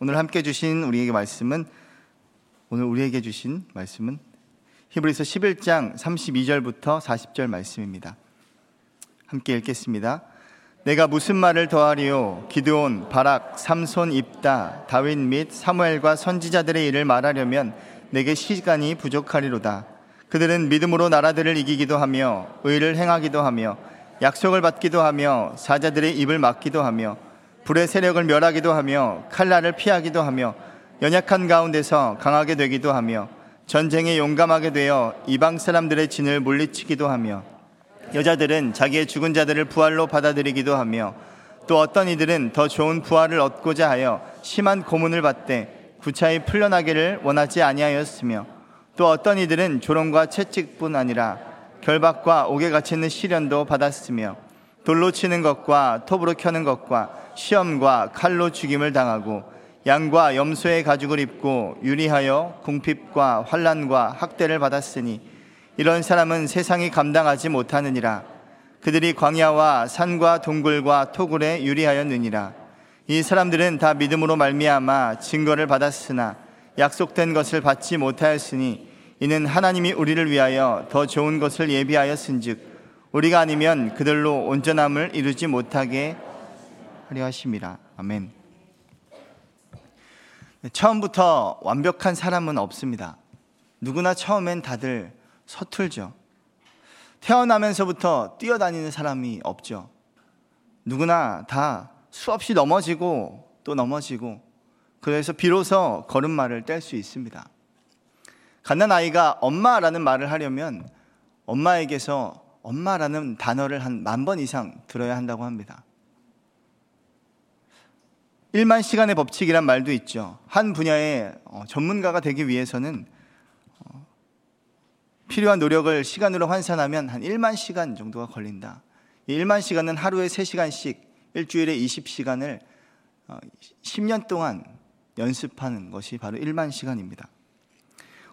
오늘 함께 주신 우리에게 말씀은 오늘 우리에게 주신 말씀은 히브리서 11장 32절부터 40절 말씀입니다. 함께 읽겠습니다. 내가 무슨 말을 더하리요 기드온, 바락, 삼손, 입다, 다윗 및 사무엘과 선지자들의 일을 말하려면 내게 시간이 부족하리로다. 그들은 믿음으로 나라들을 이기기도 하며 의를 행하기도 하며 약속을 받기도 하며 사자들의 입을 막기도 하며 불의 세력을 멸하기도 하며 칼날을 피하기도 하며 연약한 가운데서 강하게 되기도 하며 전쟁에 용감하게 되어 이방 사람들의 진을 물리치기도 하며 여자들은 자기의 죽은 자들을 부활로 받아들이기도 하며 또 어떤 이들은 더 좋은 부활을 얻고자 하여 심한 고문을 받되 구차히 풀려나기를 원하지 아니하였으며 또 어떤 이들은 조롱과 채찍뿐 아니라 결박과 옥에 갇히는 시련도 받았으며 돌로 치는 것과 톱으로 켜는 것과 시험과 칼로 죽임을 당하고 양과 염소의 가죽을 입고 유리하여 궁핍과 환란과 학대를 받았으니 이런 사람은 세상이 감당하지 못하느니라. 그들이 광야와 산과 동굴과 토굴에 유리하였느니라. 이 사람들은 다 믿음으로 말미암아 증거를 받았으나 약속된 것을 받지 못하였으니 이는 하나님이 우리를 위하여 더 좋은 것을 예비하였은즉 우리가 아니면 그들로 온전함을 이루지 못하게 하려 하심이라. 아멘. 처음부터 완벽한 사람은 없습니다. 누구나 처음엔 다들 서툴죠. 태어나면서부터 뛰어다니는 사람이 없죠. 누구나 다 수없이 넘어지고 또 넘어지고 그래서 비로소 걸음마를 뗄 수 있습니다. 갓난 아이가 엄마라는 말을 하려면 엄마에게서 엄마라는 단어를 한 만 번 이상 들어야 한다고 합니다. 1만 시간의 법칙이란 말도 있죠. 한 분야의 어, 전문가가 되기 위해서는 필요한 노력을 시간으로 환산하면 한 1만 시간 정도가 걸린다. 이 1만 시간은 하루에 3시간씩 일주일에 20시간을 10년 어, 동안 연습하는 것이 바로 1만 시간입니다.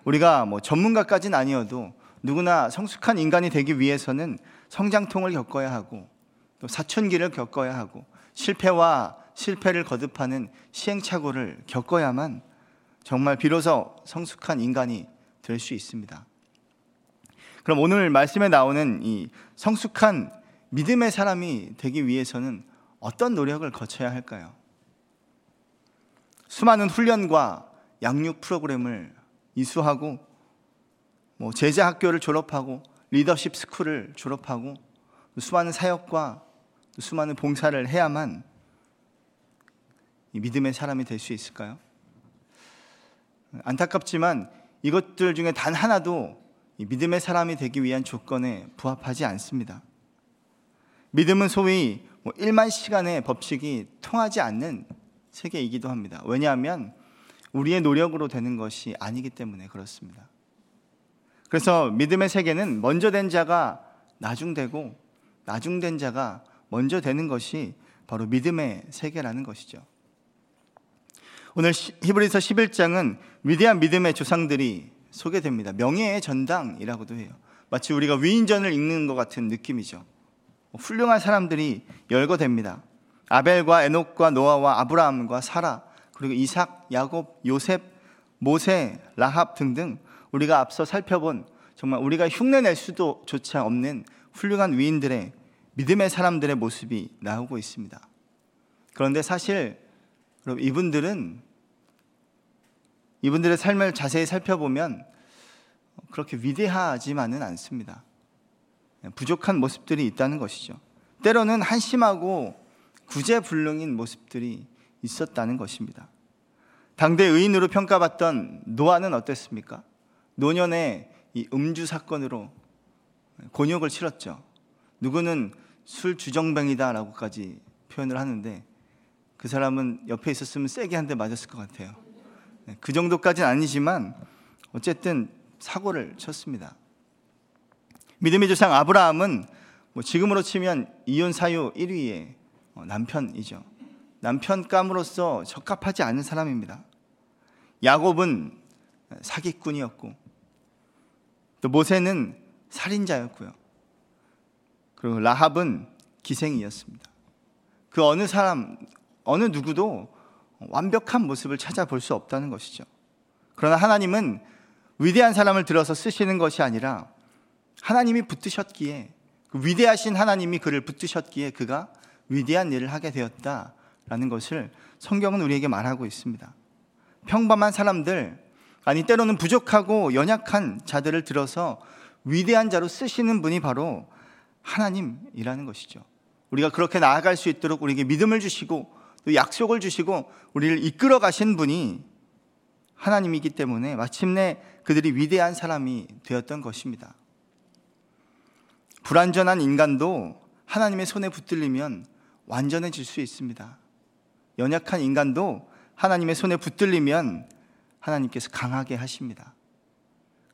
우리가 뭐 전문가까지는 아니어도 누구나 성숙한 인간이 되기 위해서는 성장통을 겪어야 하고 또 사춘기를 겪어야 하고 실패와 실패를 거듭하는 시행착오를 겪어야만 정말 비로소 성숙한 인간이 될 수 있습니다. 그럼 오늘 말씀에 나오는 이 성숙한 믿음의 사람이 되기 위해서는 어떤 노력을 거쳐야 할까요? 수많은 훈련과 양육 프로그램을 이수하고 뭐 제자 학교를 졸업하고 리더십 스쿨을 졸업하고 수많은 사역과 수많은 봉사를 해야만 믿음의 사람이 될 수 있을까요? 안타깝지만 이것들 중에 단 하나도 믿음의 사람이 되기 위한 조건에 부합하지 않습니다. 믿음은 소위 1만 뭐 시간의 법칙이 통하지 않는 세계이기도 합니다. 왜냐하면 우리의 노력으로 되는 것이 아니기 때문에 그렇습니다. 그래서 믿음의 세계는 먼저 된 자가 나중되고 나중된 자가 먼저 되는 것이 바로 믿음의 세계라는 것이죠. 오늘 히브리서 11장은 위대한 믿음의 조상들이 소개됩니다. 명예의 전당이라고도 해요. 마치 우리가 위인전을 읽는 것 같은 느낌이죠. 훌륭한 사람들이 열거됩니다. 아벨과 에녹과 노아와 아브라함과 사라 그리고 이삭, 야곱, 요셉, 모세, 라합 등등 우리가 앞서 살펴본 정말 우리가 흉내낼 수도 조차 없는 훌륭한 위인들의 믿음의 사람들의 모습이 나오고 있습니다. 그런데 사실 이분들은 이분들의 삶을 자세히 살펴보면 그렇게 위대하지만은 않습니다. 부족한 모습들이 있다는 것이죠. 때로는 한심하고 구제불능인 모습들이 있었다는 것입니다. 당대 의인으로 평가받던 노아는 어땠습니까? 노년의 이 음주 사건으로 곤욕을 치렀죠. 누구는 술 주정뱅이다라고까지 표현을 하는데 그 사람은 옆에 있었으면 세게 한 대 맞았을 것 같아요. 네, 그 정도까지는 아니지만 어쨌든 사고를 쳤습니다. 믿음의 조상 아브라함은 뭐 지금으로 치면 이혼 사유 1위의 어, 남편이죠. 남편감으로서 적합하지 않은 사람입니다. 야곱은 사기꾼이었고 또 모세는 살인자였고요. 그리고 라합은 기생이었습니다. 그 어느 사람 어느 누구도 완벽한 모습을 찾아볼 수 없다는 것이죠. 그러나 하나님은 위대한 사람을 들어서 쓰시는 것이 아니라 하나님이 붙드셨기에 그 위대하신 하나님이 그를 붙드셨기에 그가 위대한 일을 하게 되었다라는 것을 성경은 우리에게 말하고 있습니다. 평범한 사람들, 아니 때로는 부족하고 연약한 자들을 들어서 위대한 자로 쓰시는 분이 바로 하나님이라는 것이죠. 우리가 그렇게 나아갈 수 있도록 우리에게 믿음을 주시고 또 약속을 주시고 우리를 이끌어 가신 분이 하나님이기 때문에 마침내 그들이 위대한 사람이 되었던 것입니다. 불완전한 인간도 하나님의 손에 붙들리면 완전해질 수 있습니다. 연약한 인간도 하나님의 손에 붙들리면 하나님께서 강하게 하십니다.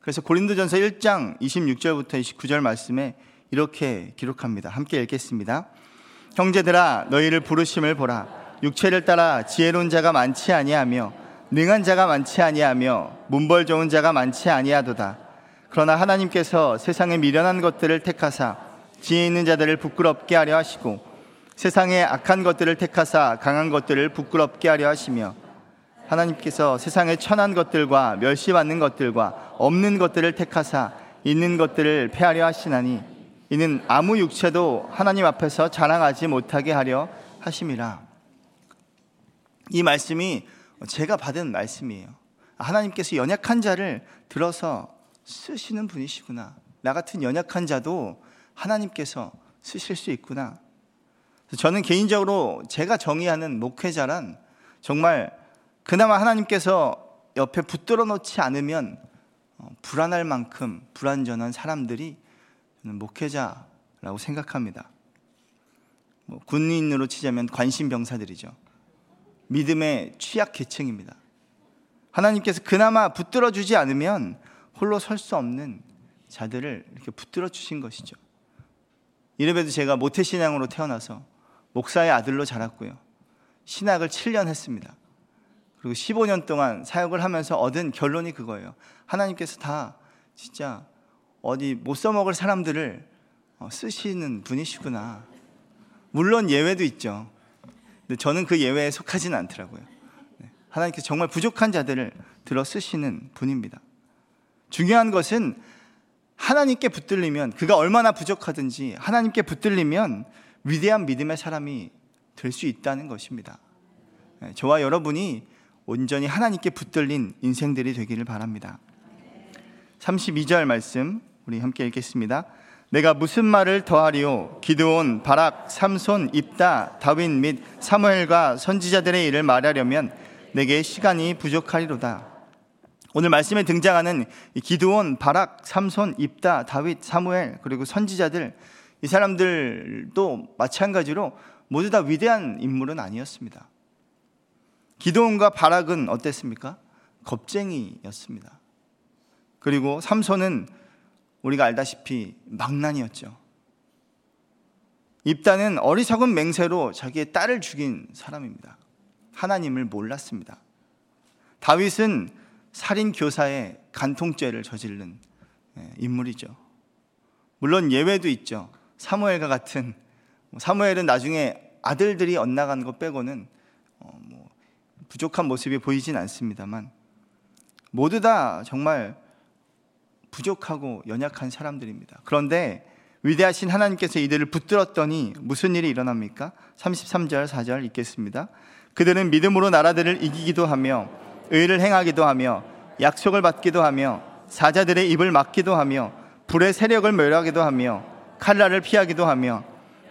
그래서 고린도전서 1장 26절부터 29절 말씀에 이렇게 기록합니다. 함께 읽겠습니다. 형제들아 너희를 부르심을 보라 육체를 따라 지혜로운 자가 많지 아니하며 능한 자가 많지 아니하며 문벌 좋은 자가 많지 아니하도다. 그러나 하나님께서 세상에 미련한 것들을 택하사 지혜 있는 자들을 부끄럽게 하려 하시고 세상에 악한 것들을 택하사 강한 것들을 부끄럽게 하려 하시며 하나님께서 세상에 천한 것들과 멸시받는 것들과 없는 것들을 택하사 있는 것들을 폐하려 하시나니 이는 아무 육체도 하나님 앞에서 자랑하지 못하게 하려 하심이라. 이 말씀이 제가 받은 말씀이에요. 하나님께서 연약한 자를 들어서 쓰시는 분이시구나. 나 같은 연약한 자도 하나님께서 쓰실 수 있구나. 저는 개인적으로 제가 정의하는 목회자란 정말 그나마 하나님께서 옆에 붙들어 놓지 않으면 어, 불안할 만큼 불완전한 사람들이 목회자라고 생각합니다. 뭐 군인으로 치자면 관심병사들이죠. 믿음의 취약 계층입니다. 하나님께서 그나마 붙들어 주지 않으면 홀로 설 수 없는 자들을 이렇게 붙들어 주신 것이죠. 이래봬도 제가 모태신앙으로 태어나서 목사의 아들로 자랐고요. 신학을 7년 했습니다. 그리고 15년 동안 사역을 하면서 얻은 결론이 그거예요. 하나님께서 다 진짜 어디 못 써먹을 사람들을 어, 쓰시는 분이시구나. 물론 예외도 있죠. 근데 저는 그 예외에 속하지는 않더라고요. 네. 하나님께서 정말 부족한 자들을 들어 쓰시는 분입니다. 중요한 것은 하나님께 붙들리면 그가 얼마나 부족하든지 하나님께 붙들리면 위대한 믿음의 사람이 될 수 있다는 것입니다. 네, 저와 여러분이 온전히 하나님께 붙들린 인생들이 되기를 바랍니다. 32절 말씀 우리 함께 읽겠습니다. 내가 무슨 말을 더하리요? 기드온, 바락, 삼손, 입다, 다윗 및 사무엘과 선지자들의 일을 말하려면 내게 시간이 부족하리로다. 오늘 말씀에 등장하는 기드온, 바락, 삼손, 입다, 다윗, 사무엘 그리고 선지자들 이 사람들도 마찬가지로 모두 다 위대한 인물은 아니었습니다. 기도원과 바락은 어땠습니까? 겁쟁이였습니다. 그리고 삼손은 우리가 알다시피 망난이었죠. 입다는 어리석은 맹세로 자기의 딸을 죽인 사람입니다. 하나님을 몰랐습니다. 다윗은 살인 교사의 간통죄를 저지른 예, 인물이죠. 물론 예외도 있죠. 사무엘과 같은 뭐 사무엘은 나중에 아들들이 엇나간 것 빼고는 어, 뭐 부족한 모습이 보이진 않습니다만 모두 다 정말 부족하고 연약한 사람들입니다. 그런데 위대하신 하나님께서 이들을 붙들었더니 무슨 일이 일어납니까? 33절 4절 읽겠습니다. 그들은 믿음으로 나라들을 이기기도 하며 의를 행하기도 하며 약속을 받기도 하며 사자들의 입을 막기도 하며 불의 세력을 멸하기도 하며 칼날을 피하기도 하며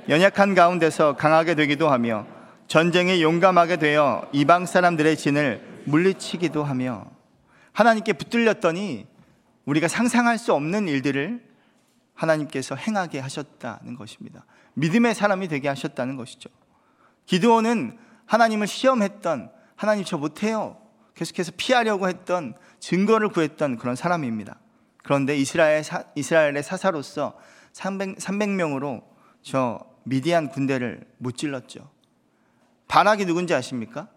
연약한 가운데서 강하게 되기도 하며 전쟁에 용감하게 되어 이방 사람들의 진을 물리치기도 하며 하나님께 붙들렸더니 우리가 상상할 수 없는 일들을 하나님께서 행하게 하셨다는 것입니다. 믿음의 사람이 되게 하셨다는 것이죠. 기드온은 하나님을 시험했던 하나님 저 못해요. 계속해서 피하려고 했던 증거를 구했던 그런 사람입니다. 그런데 이스라엘 사, 이스라엘의 사사로서 300, 300명으로 저 미디안 군대를 무찔렀죠. 바락이 누군지 아십니까?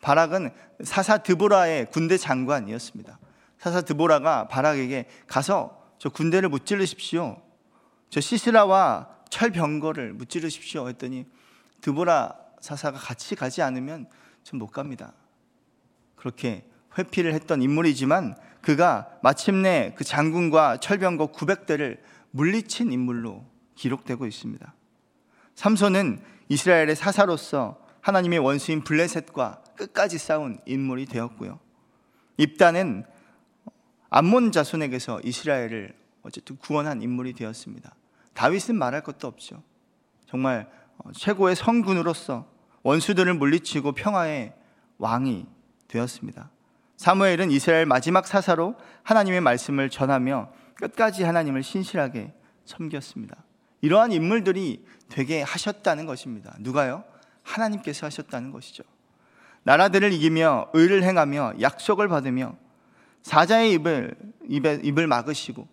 바락은 사사 드보라의 군대 장관이었습니다. 사사 드보라가 바락에게 가서 저 군대를 무찔르십시오. 저 시스라와 철병거를 무찌르십시오 했더니 드보라 사사가 같이 가지 않으면 전 못 갑니다. 그렇게 회피를 했던 인물이지만 그가 마침내 그 장군과 철병거 900대를 물리친 인물로 기록되고 있습니다. 삼손은 이스라엘의 사사로서 하나님의 원수인 블레셋과 끝까지 싸운 인물이 되었고요. 입단은 암몬 자손에게서 이스라엘을 어쨌든 구원한 인물이 되었습니다. 다윗은 말할 것도 없죠. 정말 최고의 성군으로서 원수들을 물리치고 평화의 왕이 되었습니다. 사무엘은 이스라엘 마지막 사사로 하나님의 말씀을 전하며 끝까지 하나님을 신실하게 섬겼습니다. 이러한 인물들이 되게 하셨다는 것입니다. 누가요? 하나님께서 하셨다는 것이죠. 나라들을 이기며 의를 행하며 약속을 받으며 사자의 입을 입에, 입을 막으시고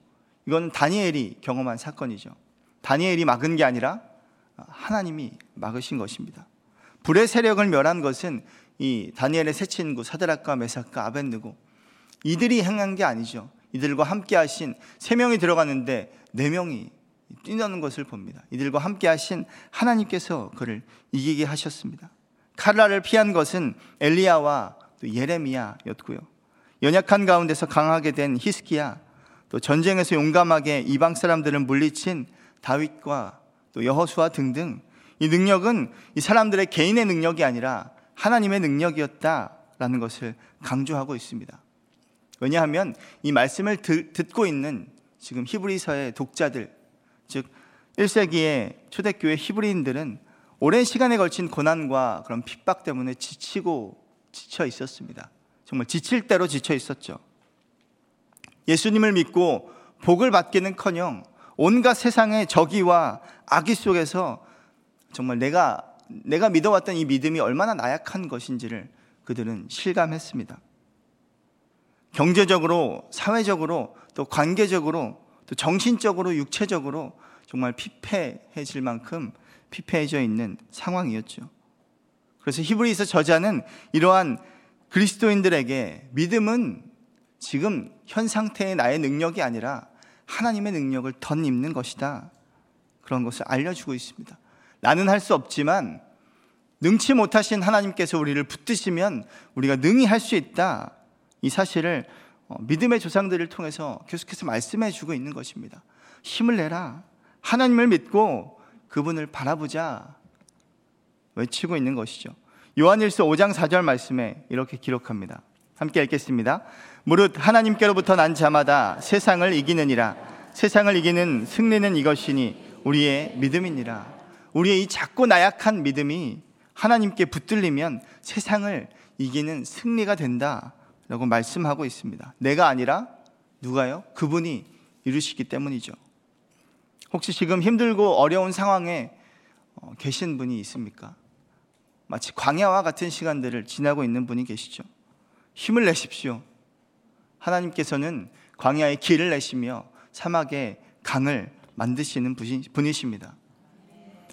이건 다니엘이 경험한 사건이죠. 다니엘이 막은 게 아니라 하나님이 막으신 것입니다. 불의 세력을 멸한 것은 이 다니엘의 세 친구 사드락과 메삭과 아벤느고 이들이 행한 게 아니죠. 이들과 함께 하신 세 명이 들어갔는데 네 명이 뛰는 것을 봅니다. 이들과 함께 하신 하나님께서 그를 이기게 하셨습니다. 칼라를 피한 것은 엘리야와 또 예레미야였고요. 연약한 가운데서 강하게 된 히스기야, 또 전쟁에서 용감하게 이방 사람들을 물리친 다윗과 또 여호수아 등등 이 능력은 이 사람들의 개인의 능력이 아니라 하나님의 능력이었다라는 것을 강조하고 있습니다. 왜냐하면 이 말씀을 듣고 있는 지금 히브리서의 독자들, 즉 1세기의 초대교회 히브리인들은 오랜 시간에 걸친 고난과 그런 핍박 때문에 지치고 지쳐 있었습니다. 정말 지칠 대로 지쳐 있었죠. 예수님을 믿고 복을 받기는 커녕 온갖 세상의 적이와 악의 속에서 정말 내가 내가 믿어왔던 이 믿음이 얼마나 나약한 것인지를 그들은 실감했습니다. 경제적으로, 사회적으로, 또 관계적으로, 또 정신적으로, 육체적으로 정말 피폐해질 만큼 피폐해져 있는 상황이었죠. 그래서 히브리서 저자는 이러한 그리스도인들에게 믿음은 지금 현 상태의 나의 능력이 아니라 하나님의 능력을 덧입는 것이다. 그런 것을 알려주고 있습니다. 나는 할 수 없지만 능치 못하신 하나님께서 우리를 붙드시면 우리가 능히 할 수 있다. 이 사실을 어, 믿음의 조상들을 통해서 계속해서 말씀해 주고 있는 것입니다. 힘을 내라. 하나님을 믿고 그분을 바라보자. 외치고 있는 것이죠. 요한일서 5장 4절 말씀에 이렇게 기록합니다. 함께 읽겠습니다. 무릇 하나님께로부터 난 자마다 세상을 이기느니라. 세상을 이기는 승리는 이것이니 우리의 믿음이니라. 우리의 이 작고 나약한 믿음이 하나님께 붙들리면 세상을 이기는 승리가 된다라고 말씀하고 있습니다. 내가 아니라 누가요? 그분이 이루시기 때문이죠. 혹시 지금 힘들고 어려운 상황에 어, 계신 분이 있습니까? 마치 광야와 같은 시간들을 지나고 있는 분이 계시죠. 힘을 내십시오. 하나님께서는 광야의 길을 내시며 사막의 강을 만드시는 분이십니다.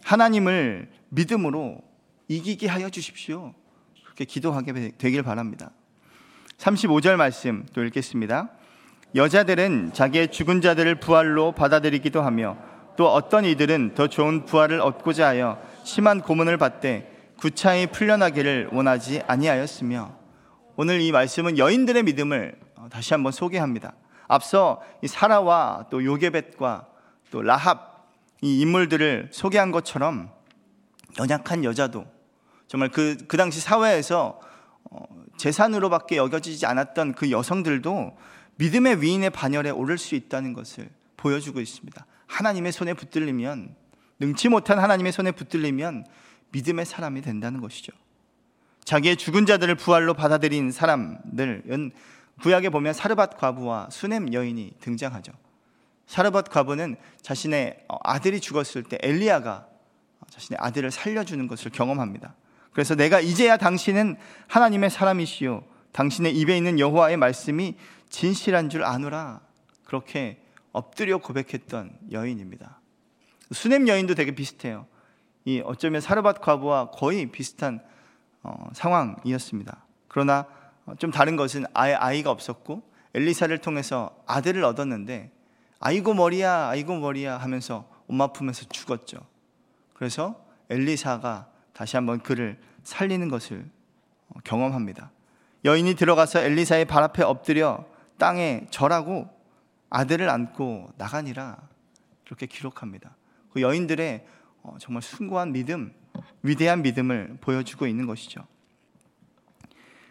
하나님을 믿음으로 이기게 하여 주십시오. 그렇게 기도하게 되길 바랍니다. 35절 말씀 또 읽겠습니다. 여자들은 자기의 죽은 자들을 부활로 받아들이기도 하며 또 어떤 이들은 더 좋은 부활을 얻고자 하여 심한 고문을 받되 구차히 풀려나기를 원하지 아니하였으며 오늘 이 말씀은 여인들의 믿음을 다시 한번 소개합니다. 앞서 이 사라와 또 요게벳과 또 라합 이 인물들을 소개한 것처럼 연약한 여자도 정말 그, 그 당시 사회에서 어, 재산으로밖에 여겨지지 않았던 그 여성들도 믿음의 위인의 반열에 오를 수 있다는 것을 보여주고 있습니다. 하나님의 손에 붙들리면 능치 못한 하나님의 손에 붙들리면 믿음의 사람이 된다는 것이죠. 자기의 죽은 자들을 부활로 받아들인 사람들은 구약에 보면 사르밧 과부와 수넴 여인이 등장하죠. 사르밧 과부는 자신의 어, 아들이 죽었을 때 엘리야가 자신의 아들을 살려주는 것을 경험합니다. 그래서 내가 이제야 당신은 하나님의 사람이시요 당신의 입에 있는 여호와의 말씀이 진실한 줄 아노라 그렇게 엎드려 고백했던 여인입니다. 수넴 여인도 되게 비슷해요. 이 어쩌면 사르밧 과부와 거의 비슷한 어, 상황이었습니다. 그러나 어, 좀 다른 것은 아예 아이가 없었고 엘리사를 통해서 아들을 얻었는데 아이고 머리야, 아이고 머리야 하면서 엄마 품에서 죽었죠. 그래서 엘리사가 다시 한번 그를 살리는 것을 어, 경험합니다. 여인이 들어가서 엘리사의 발 앞에 엎드려 땅에 절하고 아들을 안고 나가니라 이렇게 기록합니다. 그 여인들의 어, 정말 숭고한 믿음, 위대한 믿음을 보여주고 있는 것이죠.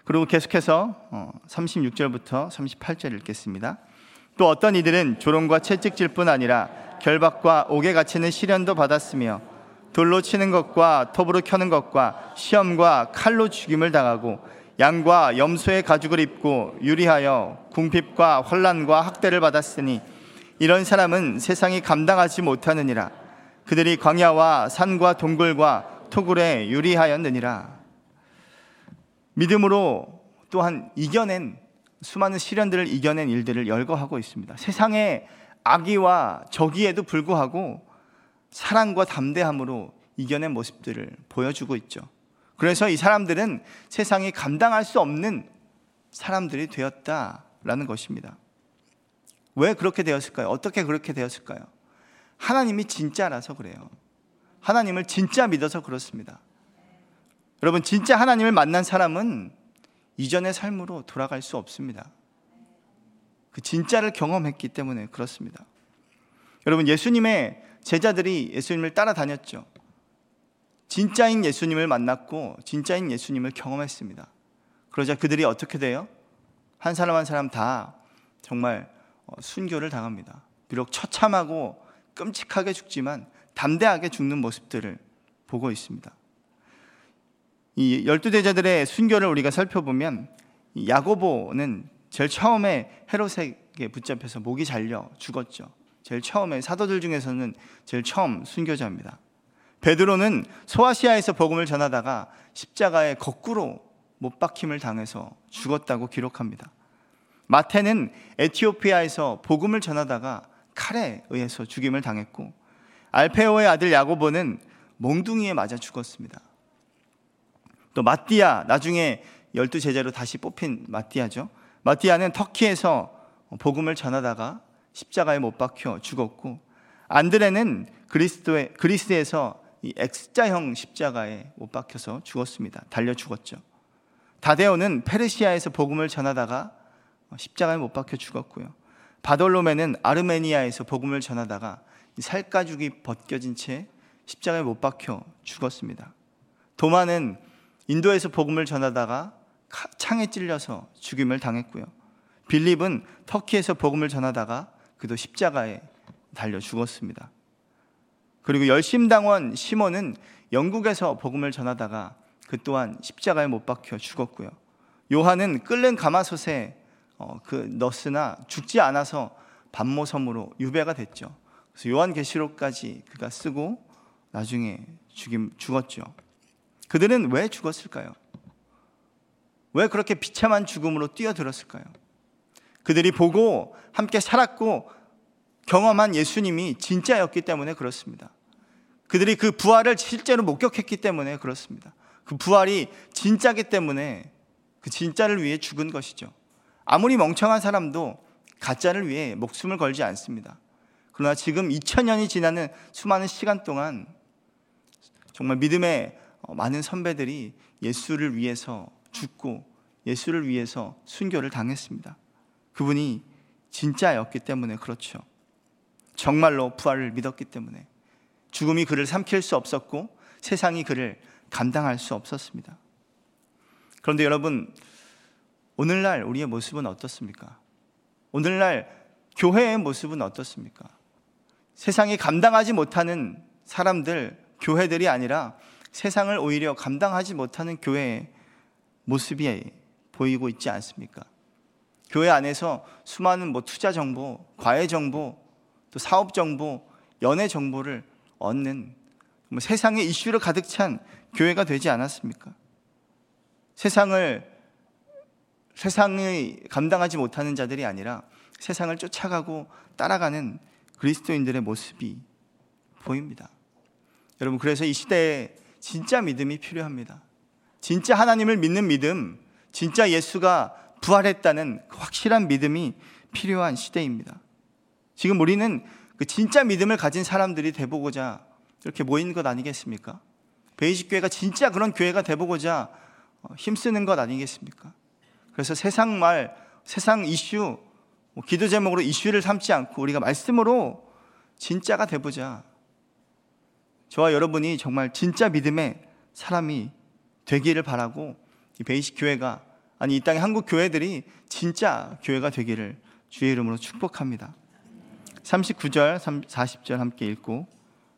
그리고 계속해서 36절부터 어, 38절 읽겠습니다. 또 어떤 이들은 조롱과 채찍질 뿐 아니라 결박과 옥에 갇히는 시련도 받았으며 돌로 치는 것과 톱으로 켜는 것과 시험과 칼로 죽임을 당하고 양과 염소의 가죽을 입고 유리하여 궁핍과 혼란과 학대를 받았으니 이런 사람은 세상이 감당하지 못하느니라 그들이 광야와 산과 동굴과 토굴에 유리하였느니라 믿음으로 또한 이겨낸 수많은 시련들을 이겨낸 일들을 열거하고 있습니다. 세상의 악의와 적의에도 불구하고 사랑과 담대함으로 이겨낸 모습들을 보여주고 있죠. 그래서 이 사람들은 세상이 감당할 수 없는 사람들이 되었다라는 것입니다. 왜 그렇게 되었을까요? 어떻게 그렇게 되었을까요? 하나님이 진짜라서 그래요. 하나님을 진짜 믿어서 그렇습니다. 여러분, 진짜 하나님을 만난 사람은 이전의 삶으로 돌아갈 수 없습니다. 그 진짜를 경험했기 때문에 그렇습니다. 여러분, 예수님의 제자들이 예수님을 따라다녔죠. 진짜인 예수님을 만났고 진짜인 예수님을 경험했습니다. 그러자 그들이 어떻게 돼요? 한 사람 한 사람 다 정말 어, 순교를 당합니다. 비록 처참하고 끔찍하게 죽지만 담대하게 죽는 모습들을 보고 있습니다. 이 열두 대자들의 순교를 우리가 살펴보면 야고보는 제일 처음에 헤롯에게 붙잡혀서 목이 잘려 죽었죠. 제일 처음에 사도들 중에서는 제일 처음 순교자입니다. 베드로는 소아시아에서 복음을 전하다가 십자가에 거꾸로 못 박힘을 당해서 죽었다고 기록합니다. 마태는 에티오피아에서 복음을 전하다가 칼에 의해서 죽임을 당했고 알페오의 아들 야고보는 몽둥이에 맞아 죽었습니다. 또 마띠아 나중에 열두 제자로 다시 뽑힌 마띠아죠. 마띠아는 터키에서 복음을 전하다가 십자가에 못 박혀 죽었고 안드레는 그리스도의 그리스에서 이 X자형 십자가에 못 박혀서 죽었습니다. 달려 죽었죠. 다데오는 페르시아에서 복음을 전하다가 십자가에 못 박혀 죽었고요. 바돌로메는 아르메니아에서 복음을 전하다가 살가죽이 벗겨진 채 십자가에 못 박혀 죽었습니다. 도마는 인도에서 복음을 전하다가 창에 찔려서 죽임을 당했고요. 빌립은 터키에서 복음을 전하다가 그도 십자가에 달려 죽었습니다. 그리고 열심당원 시몬은 영국에서 복음을 전하다가 그 또한 십자가에 못 박혀 죽었고요. 요한은 끓는 가마솥에 어, 그 넣었으나 죽지 않아서 반모섬으로 유배가 됐죠. 그래서 요한계시록까지 그가 쓰고 나중에 죽임 죽었죠. 그들은 왜 죽었을까요? 왜 그렇게 비참한 죽음으로 뛰어들었을까요? 그들이 보고 함께 살았고 경험한 예수님이 진짜였기 때문에 그렇습니다. 그들이 그 부활을 실제로 목격했기 때문에 그렇습니다. 그 부활이 진짜기 때문에 그 진짜를 위해 죽은 것이죠. 아무리 멍청한 사람도 가짜를 위해 목숨을 걸지 않습니다. 그러나 지금 2000년이 지나는 수많은 시간 동안 정말 믿음의 어, 많은 선배들이 예수를 위해서 죽고 예수를 위해서 순교를 당했습니다. 그분이 진짜였기 때문에 그렇죠. 정말로 부활을 믿었기 때문에 죽음이 그를 삼킬 수 없었고 세상이 그를 감당할 수 없었습니다. 그런데 여러분, 오늘날 우리의 모습은 어떻습니까? 오늘날 교회의 모습은 어떻습니까? 세상이 감당하지 못하는 사람들, 교회들이 아니라 세상을 오히려 감당하지 못하는 교회의 모습이 보이고 있지 않습니까? 교회 안에서 수많은 뭐 투자 정보, 과외 정보, 또 사업 정보, 연애 정보를 얻는 뭐 세상의 이슈로 가득 찬 교회가 되지 않았습니까? 세상을 세상이 감당하지 못하는 자들이 아니라 세상을 쫓아가고 따라가는 그리스도인들의 모습이 보입니다. 여러분 그래서 이 시대에 진짜 믿음이 필요합니다. 진짜 하나님을 믿는 믿음, 진짜 예수가 부활했다는 그 확실한 믿음이 필요한 시대입니다. 지금 우리는 그 진짜 믿음을 가진 사람들이 돼보고자 이렇게 모인 것 아니겠습니까? 베이직 교회가 진짜 그런 교회가 돼보고자 어, 힘쓰는 것 아니겠습니까? 그래서 세상 말, 세상 이슈, 뭐 기도 제목으로 이슈를 삼지 않고 우리가 말씀으로 진짜가 돼보자. 저와 여러분이 정말 진짜 믿음의 사람이 되기를 바라고 이 베이식 교회가 아니 이 땅의 한국 교회들이 진짜 교회가 되기를 주의 이름으로 축복합니다. 39절, 40절 함께 읽고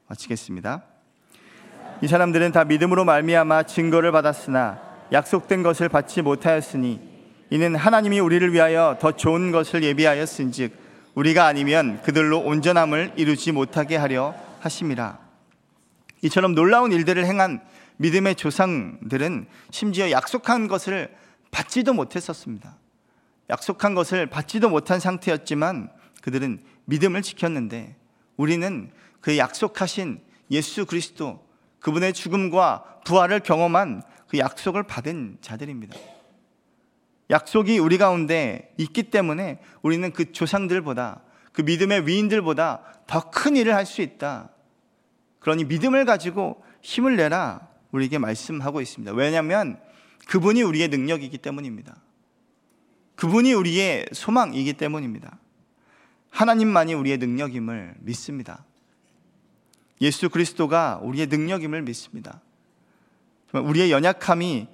마치겠습니다. 이 사람들은 다 믿음으로 말미암아 증거를 받았으나 약속된 것을 받지 못하였으니 이는 하나님이 우리를 위하여 더 좋은 것을 예비하였은즉 우리가 아니면 그들로 온전함을 이루지 못하게 하려 하심이라. 이처럼 놀라운 일들을 행한 믿음의 조상들은 심지어 약속한 것을 받지도 못했었습니다. 약속한 것을 받지도 못한 상태였지만 그들은 믿음을 지켰는데 우리는 그 약속하신 예수 그리스도 그분의 죽음과 부활을 경험한 그 약속을 받은 자들입니다. 약속이 우리 가운데 있기 때문에 우리는 그 조상들보다 그 믿음의 위인들보다 더 큰 일을 할 수 있다. 그러니 믿음을 가지고 힘을 내라 우리에게 말씀하고 있습니다. 왜냐하면 그분이 우리의 능력이기 때문입니다. 그분이 우리의 소망이기 때문입니다. 하나님만이 우리의 능력임을 믿습니다. 예수 그리스도가 우리의 능력임을 믿습니다. 우리의 연약함이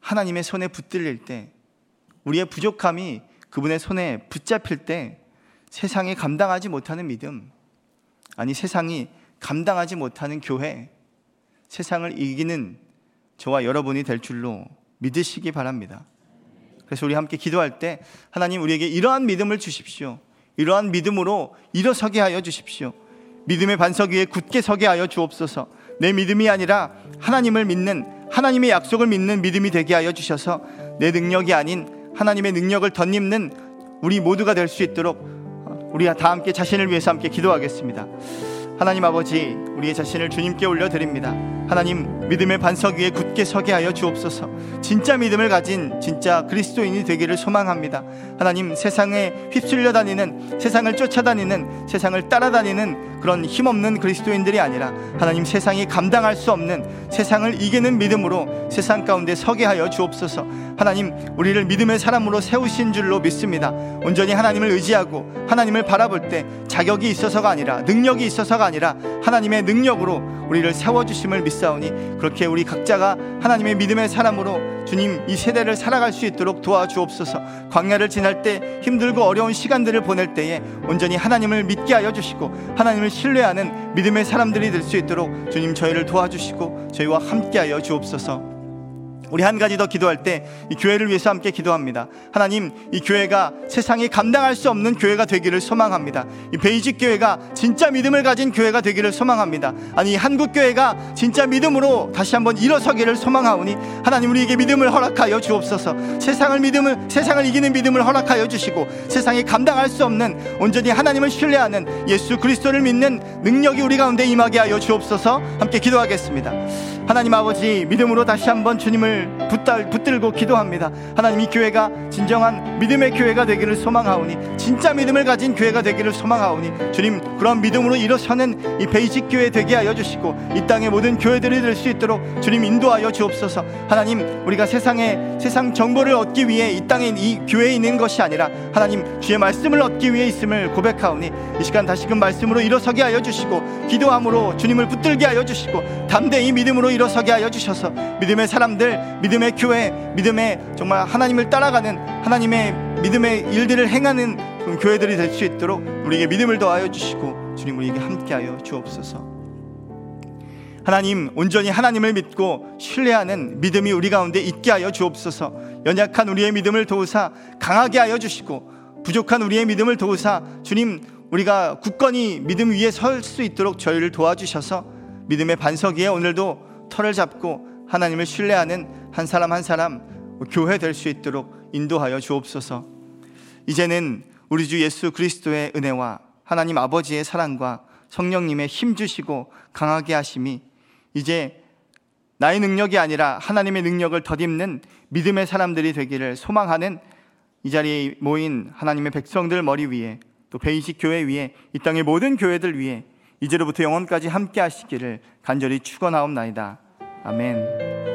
하나님의 손에 붙들릴 때, 우리의 부족함이 그분의 손에 붙잡힐 때 세상이 감당하지 못하는 믿음, 아니 세상이 감당하지 못하는 교회, 세상을 이기는 저와 여러분이 될 줄로 믿으시기 바랍니다. 그래서 우리 함께 기도할 때 하나님 우리에게 이러한 믿음을 주십시오. 이러한 믿음으로 일어서게 하여 주십시오. 믿음의 반석 위에 굳게 서게 하여 주옵소서. 내 믿음이 아니라 하나님을 믿는 하나님의 약속을 믿는 믿음이 되게 하여 주셔서 내 능력이 아닌 하나님의 능력을 덧입는 우리 모두가 될 수 있도록 우리 다 함께 자신을 위해서 함께 기도하겠습니다. 하나님 아버지, 우리의 자신을 주님께 올려드립니다. 하나님, 믿음의 반석 위에 굳게 서게 하여 주옵소서. 진짜 믿음을 가진 진짜 그리스도인이 되기를 소망합니다. 하나님, 세상에 휩쓸려 다니는, 세상을 쫓아다니는, 세상을 따라다니는 그런 힘없는 그리스도인들이 아니라 하나님 세상이 감당할 수 없는 세상을 이기는 믿음으로 세상 가운데 서게 하여 주옵소서. 하나님, 우리를 믿음의 사람으로 세우신 줄로 믿습니다. 온전히 하나님을 의지하고 하나님을 바라볼 때 자격이 있어서가 아니라 능력이 있어서가 아니라 하나님의 능력으로 우리를 세워 주심을 믿 사오니 그렇게 우리 각자가 하나님의 믿음의 사람으로 주님 이 세대를 살아갈 수 있도록 도와주옵소서. 광야를 지날 때 힘들고 어려운 시간들을 보낼 때에 온전히 하나님을 믿게 하여 주시고 하나님을 신뢰하는 믿음의 사람들이 될 수 있도록 주님 저희를 도와주시고 저희와 함께 하여 주옵소서 우리 한 가지 더 기도할 때 이 교회를 위해서 함께 기도합니다. 하나님, 이 교회가 세상이 감당할 수 없는 교회가 되기를 소망합니다. 이 베이직 교회가 진짜 믿음을 가진 교회가 되기를 소망합니다. 아니, 한국 교회가 진짜 믿음으로 다시 한번 일어서기를 소망하오니 하나님 우리에게 믿음을 허락하여 주옵소서. 세상을 믿음을 세상을 이기는 믿음을 허락하여 주시고 세상이 감당할 수 없는 온전히 하나님을 신뢰하는 예수 그리스도를 믿는 능력이 우리 가운데 임하게 하여 주옵소서. 함께 기도하겠습니다. 하나님 아버지 믿음으로 다시 한번 주님을 붙들, 붙들고 기도합니다. 하나님 이 교회가 진정한 믿음의 교회가 되기를 소망하오니 진짜 믿음을 가진 교회가 되기를 소망하오니 주님 그런 믿음으로 일어서는 이 베이직 교회 되게 하여 주시고 이 땅의 모든 교회들이 될 수 있도록 주님 인도하여 주옵소서. 하나님 우리가 세상에 세상 정보를 얻기 위해 이 땅에 이 교회에 있는 것이 아니라 하나님 주의 말씀을 얻기 위해 있음을 고백하오니 이 시간 다시금 말씀으로 일어서게 하여 주시고 기도함으로 주님을 붙들게 하여 주시고 담대히 믿음으로 일어서게 하여 주셔서 믿음의 사람들, 믿음의 교회, 믿음의 정말 하나님을 따라가는 하나님의 믿음의 일들을 행하는 교회들이 될 수 있도록 우리에게 믿음을 더하여 주시고 주님 우리에게 함께하여 주옵소서. 하나님 온전히 하나님을 믿고 신뢰하는 믿음이 우리 가운데 있게 하여 주옵소서. 연약한 우리의 믿음을 도우사 강하게 하여 주시고 부족한 우리의 믿음을 도우사 주님 우리가 굳건히 믿음 위에 설 수 있도록 저희를 도와주셔서 믿음의 반석 위에 오늘도 털을 잡고 하나님을 신뢰하는 한 사람 한 사람 교회 될 수 있도록 인도하여 주옵소서. 이제는 우리 주 예수 그리스도의 은혜와 하나님 아버지의 사랑과 성령님의 힘 주시고 강하게 하심이 이제 나의 능력이 아니라 하나님의 능력을 덧입는 믿음의 사람들이 되기를 소망하는 이 자리에 모인 하나님의 백성들 머리 위에 또 베이식 교회 위에 이 땅의 모든 교회들 위에 이제로부터 영원까지 함께 하시기를 간절히 축원하옵나이다. 아멘.